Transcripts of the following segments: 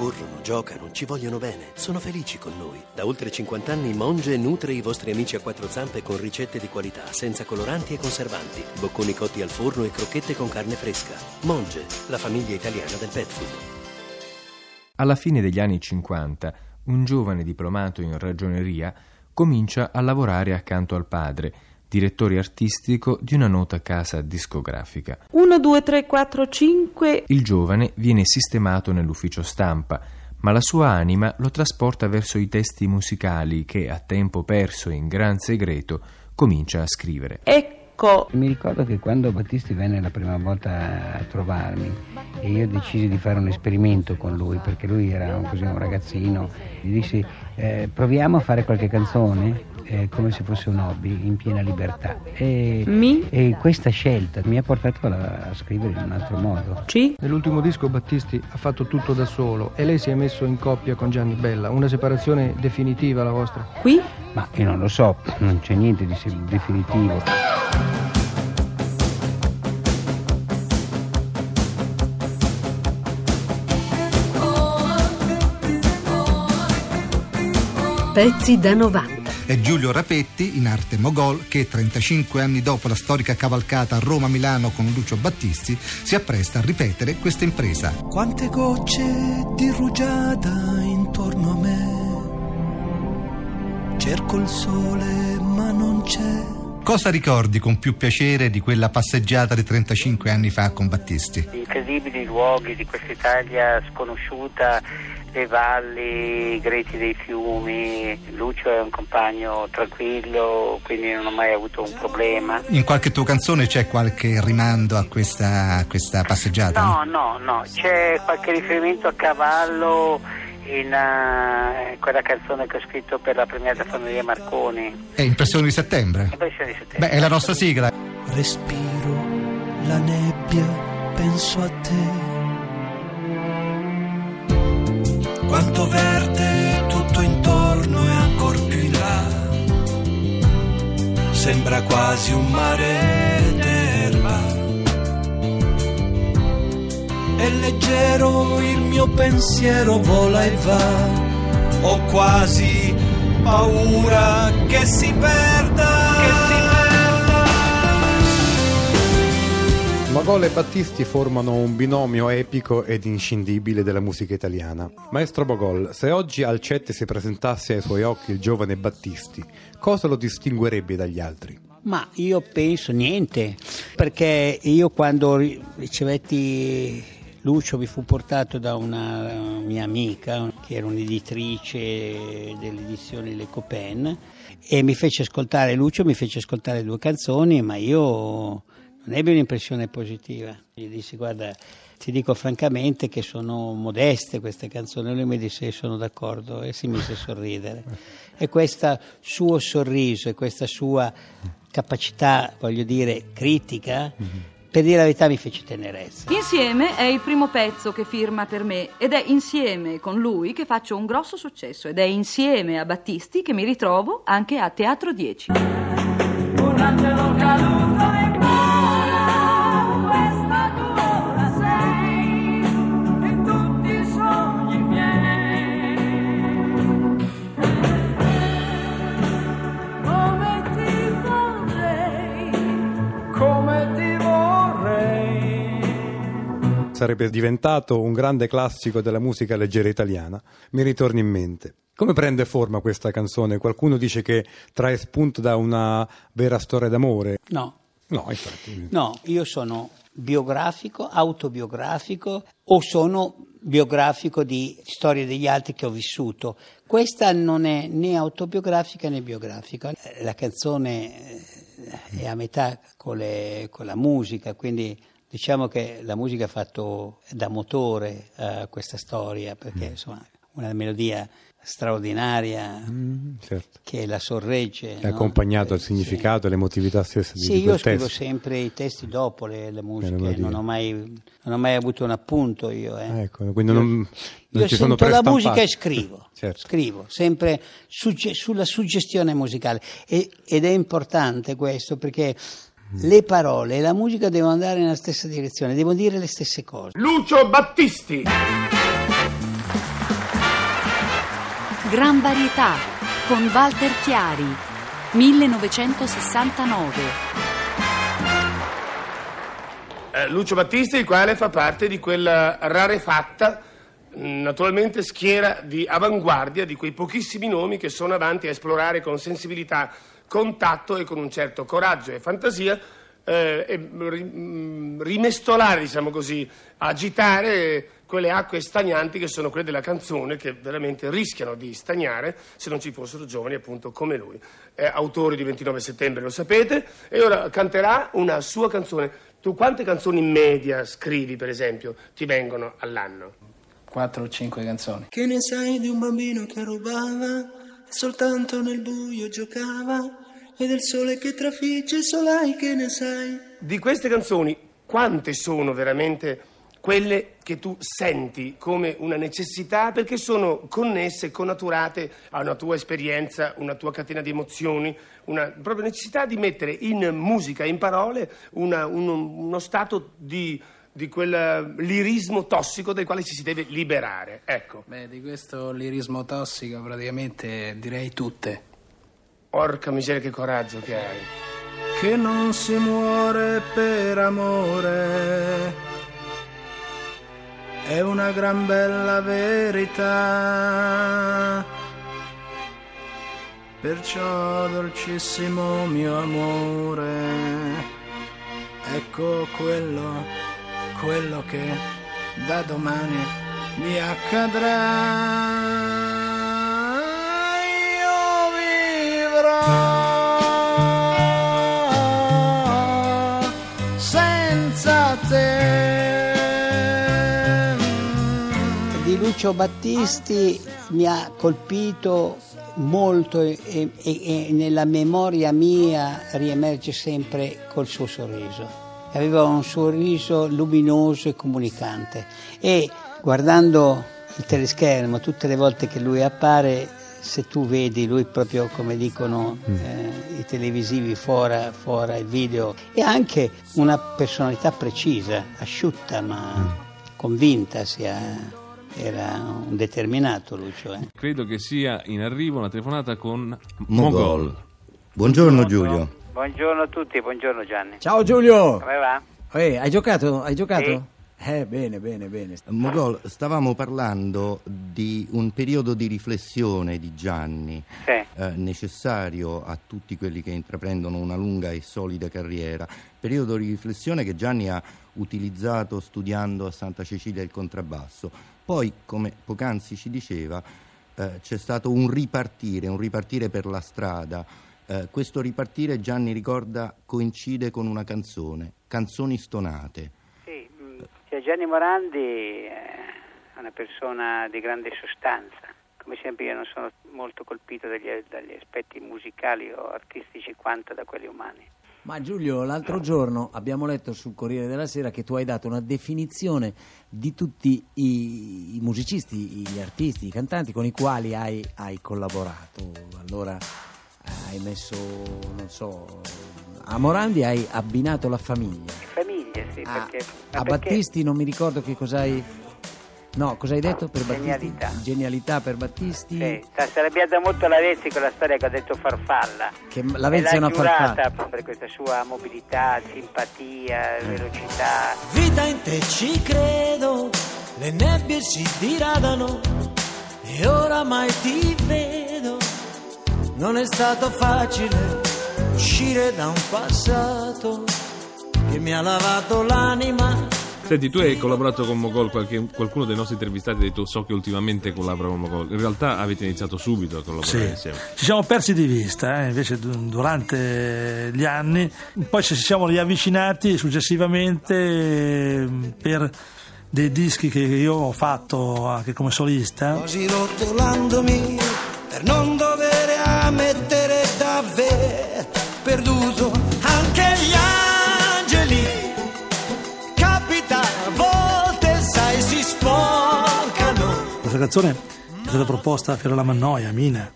corrono, giocano, ci vogliono bene, sono felici con noi. Da oltre 50 anni Monge nutre i vostri amici a quattro zampe con ricette di qualità, senza coloranti e conservanti, bocconi cotti al forno e crocchette con carne fresca. Monge, la famiglia italiana del pet food. Alla fine degli anni 50, un giovane diplomato in ragioneria comincia a lavorare accanto al padre, direttore artistico di una nota casa discografica. 1, 2, 3, 4, 5. Il giovane viene sistemato nell'ufficio stampa, ma la sua anima lo trasporta verso i testi musicali che, a tempo perso in gran segreto, comincia a scrivere. Ecco. Mi ricordo che quando Battisti venne la prima volta a trovarmi e io decisi di fare un esperimento con lui perché lui era un, così, un ragazzino, gli dissi eh, proviamo a fare qualche canzone eh, come se fosse un hobby in piena libertà e, Mi? e questa scelta mi ha portato a, a scrivere in un altro modo. C. Nell'ultimo disco Battisti ha fatto tutto da solo e lei si è messo in coppia con Gianni Bella, una separazione definitiva la vostra. Qui. Ma io non lo so, non c'è niente di definitivo. Pezzi da 90. È Giulio Rapetti, in arte Mogol, che 35 anni dopo la storica cavalcata a Roma-Milano con Lucio Battisti si appresta a ripetere questa impresa. Quante gocce di rugiada intorno a me. Cerco il sole ma non c'è. Cosa ricordi con più piacere di quella passeggiata di 35 anni fa con Battisti? Gli incredibili luoghi di questa Italia sconosciuta, le valli, i greti dei fiumi. Lucio è un compagno tranquillo, quindi non ho mai avuto un problema. In qualche tua canzone c'è qualche rimando a questa, a questa passeggiata? No, no, no, c'è qualche riferimento a cavallo in eh, quella canzone che ho scritto per la premiata famiglia Marconi. È Impressione di settembre? Impressione di settembre. Beh, è la nostra sigla. Respiro la nebbia, penso a te. Quanto verde tutto intorno e ancor più in là. Sembra quasi un mare È leggero il mio pensiero vola e va. Ho quasi paura che si perda. Che si Mogol e Battisti formano un binomio epico ed inscindibile della musica italiana. Maestro Mogol, se oggi al CET si presentasse ai suoi occhi il giovane Battisti, cosa lo distinguerebbe dagli altri? Ma io penso niente, perché io quando ri- ricevetti Lucio mi fu portato da una mia amica che era un'editrice delle edizioni Le Copen e mi fece ascoltare Lucio, mi fece ascoltare due canzoni, ma io non ebbi un'impressione positiva. Gli dissi guarda, ti dico francamente che sono modeste queste canzoni, lui mi disse sono d'accordo e si mise a sorridere. E questo suo sorriso e questa sua capacità, voglio dire, critica, per dire la verità mi fece tenerezza. Insieme è il primo pezzo che firma per me ed è insieme con lui che faccio un grosso successo ed è insieme a Battisti che mi ritrovo anche a Teatro 10. Un angelo caduto Sarebbe diventato un grande classico della musica leggera italiana. Mi ritorna in mente. Come prende forma questa canzone? Qualcuno dice che trae spunto da una vera storia d'amore. No, No, infatti. No, io sono biografico, autobiografico o sono biografico di storie degli altri che ho vissuto. Questa non è né autobiografica né biografica. La canzone eh, è a metà con, le- con la musica, quindi diciamo che la musica ha fatto da motore a questa storia, perché insomma una melodia straordinaria certo. che la sorregge. È no? accompagnato al Sì. significato e alle motività stesse di, Sì, di io quel scrivo testo. sempre i testi dopo le, le musiche, non ho, mai, non ho mai avuto un appunto io. eh. Ecco, quindi non, non Io ci sono sento la musica e scrivo, Certo. scrivo sempre sugge- sulla suggestione musicale E- ed è importante questo perché le parole e la musica devono andare nella stessa direzione, devono dire le stesse cose. Lucio Battisti. Gran varietà con Walter Chiari 1969 Eh, Lucio Battisti, il quale fa parte di quella rarefatta, naturalmente schiera di avanguardia di quei pochissimi nomi che sono avanti a esplorare con sensibilità, contatto e con un certo coraggio e fantasia eh, e mh, rimestolare, diciamo così, agitare quelle acque stagnanti che sono quelle della canzone che veramente rischiano di stagnare se non ci fossero giovani appunto come lui. È autore di 29 settembre, lo sapete, e ora canterà una sua canzone. Tu quante canzoni in media scrivi, per esempio, ti vengono all'anno? 4 o 5 canzoni. Che ne sai di un bambino che rubava soltanto nel buio giocava e del sole che trafigge solai che ne sai? Di queste canzoni, quante sono veramente quelle che tu senti come una necessità perché sono connesse, connaturate a una tua esperienza, una tua catena di emozioni, una propria necessità di mettere in musica, in parole, una- uno, uno stato di, di quel eh, lirismo tossico del quale ci si deve liberare. Ecco. Beh, di questo lirismo tossico praticamente direi tutte. Porca miseria che coraggio che hai. Che non si muore per amore. È una gran bella verità. Perciò, dolcissimo mio amore, ecco quello, quello che da domani mi accadrà. Io vivrò senza te. Di Lucio Battisti mi ha colpito molto e, e- e nella memoria mia riemerge sempre col suo sorriso. Aveva un sorriso luminoso e comunicante e guardando il teleschermo tutte le volte che lui appare, se tu vedi lui proprio come dicono eh, i televisivi fuori, fuori il video, è anche una personalità precisa, asciutta ma convinta sia era un determinato Lucio. eh. Credo che sia in arrivo una telefonata con Mogol. Mogol. Buongiorno Giulio. Buongiorno a tutti, buongiorno Gianni. Ciao Giulio! Come va? Ehi, hai giocato? Hai giocato? Eh, bene, bene, bene. Mogol, stavamo parlando di un periodo di riflessione di Gianni, Sì. eh, necessario a tutti quelli che intraprendono una lunga e solida carriera. Periodo di riflessione che Gianni ha utilizzato studiando a Santa Cecilia il contrabbasso. Poi, come poc'anzi ci diceva, eh, c'è stato un ripartire, un ripartire per la strada. Eh, questo ripartire, Gianni ricorda, coincide con una canzone, Canzoni stonate. Sì, mh, cioè Gianni Morandi è una persona di grande sostanza. Come sempre io non sono molto colpito dagli, dagli aspetti musicali o artistici quanto da quelli umani. Ma Giulio, l'altro giorno abbiamo letto sul Corriere della Sera che tu hai dato una definizione di tutti i, i musicisti, gli artisti, i cantanti con i quali hai, hai collaborato. Allora hai messo, non so, a Morandi hai abbinato la famiglia. Famiglia, sì, A, perché... ma a perché- Battisti non mi ricordo che cosa hai... No, cosa hai detto per Battisti? Genialità. Genialità per Battisti. Sì, sta- si è arrabbiata molto l'Avezzi con la storia che ha detto Farfalla. Che l'Avezzi è E l'ha una farfalla. per questa sua mobilità, simpatia, velocità. Vita in te ci credo, le nebbie si diradano e oramai ti vedo. Non è stato facile uscire da un passato che mi ha lavato l'anima. Senti, tu hai collaborato con Mogol, qualche- qualcuno dei nostri intervistati ha detto so che ultimamente collabora con Mogol. In realtà avete iniziato subito a collaborare Sì. insieme. Ci siamo persi di vista, eh, invece du- durante gli anni, poi ci siamo riavvicinati successivamente eh, per dei dischi che io ho fatto anche come solista. Quasi rotolandomi per non dover ammettere d'aver perduto anche gli angeli. Capita a volte, sai, si sporcano. Questa canzone è stata proposta a Fiola Mannoia, a Mina,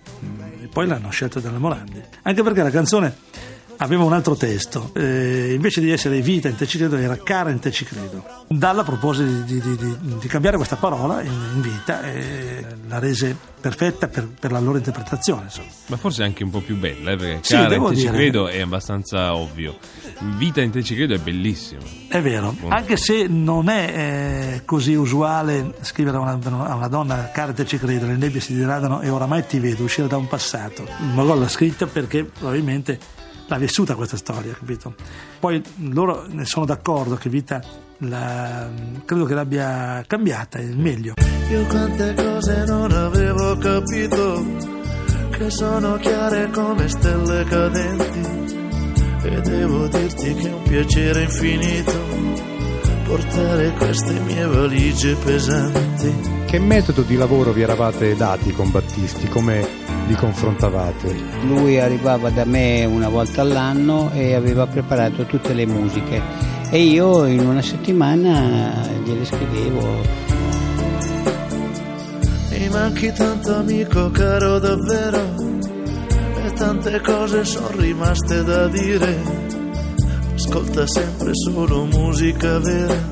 e poi l'hanno scelta dalla Morandi. Anche perché la canzone aveva un altro testo, eh, invece di essere vita in te ci credo era cara in te ci credo. Dalla propose di, di- di- di- cambiare questa parola in, in vita e la rese perfetta per, per la loro interpretazione. Insomma. Ma forse anche un po' più bella, eh, perché Sì, Cara in te ci dire. credo è abbastanza ovvio. Vita in te ci credo è bellissimo. È vero, anche se non è eh, così usuale scrivere a una, a una donna cara te ci credo, le nebbie si diradano e oramai ti vedo uscire da un passato. Mogol l'ha scritta perché probabilmente l'ha vissuta questa storia, capito? Poi loro ne sono d'accordo che Vita la- credo che l'abbia cambiata, è il meglio. Io quante cose non avevo capito, che sono chiare come stelle cadenti. E devo dirti che è un piacere infinito portare queste mie valigie pesanti. Che metodo di lavoro vi eravate dati con Battisti? Come vi confrontavate? Lui arrivava da me una volta all'anno e aveva preparato tutte le musiche e io in una settimana gliele scrivevo. Mi manchi tanto amico caro davvero e tante cose sono rimaste da dire. Ascolta sempre solo musica vera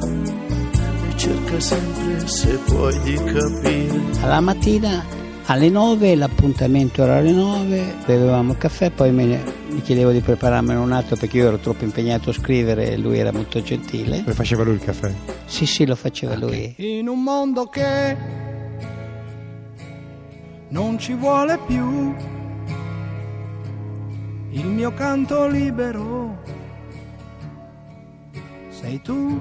e cerca sempre se puoi di capire. Alla mattina alle 9 l'appuntamento era alle 9, bevevamo il caffè, poi me ne- mi chiedevo di prepararmene un altro perché io ero troppo impegnato a scrivere e lui era molto gentile. E faceva lui il caffè? Sì, sì, lo faceva lui. In un mondo che non ci vuole più il mio canto libero sei tu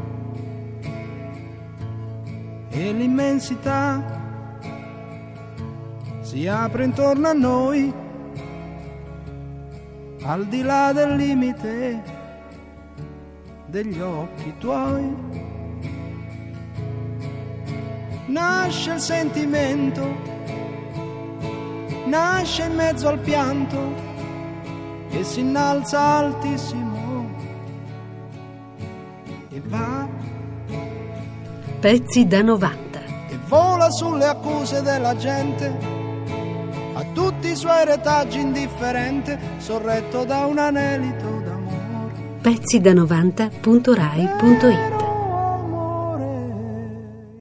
e l'immensità si apre intorno a noi al di là del limite degli occhi tuoi. Nasce il sentimento nasce in mezzo al pianto e si innalza altissimo e va. Pezzi da 90. e vola sulle accuse della gente i suoi retaggi indifferente sorretto da un anelito d'amore. Pezzi da 90.rai.it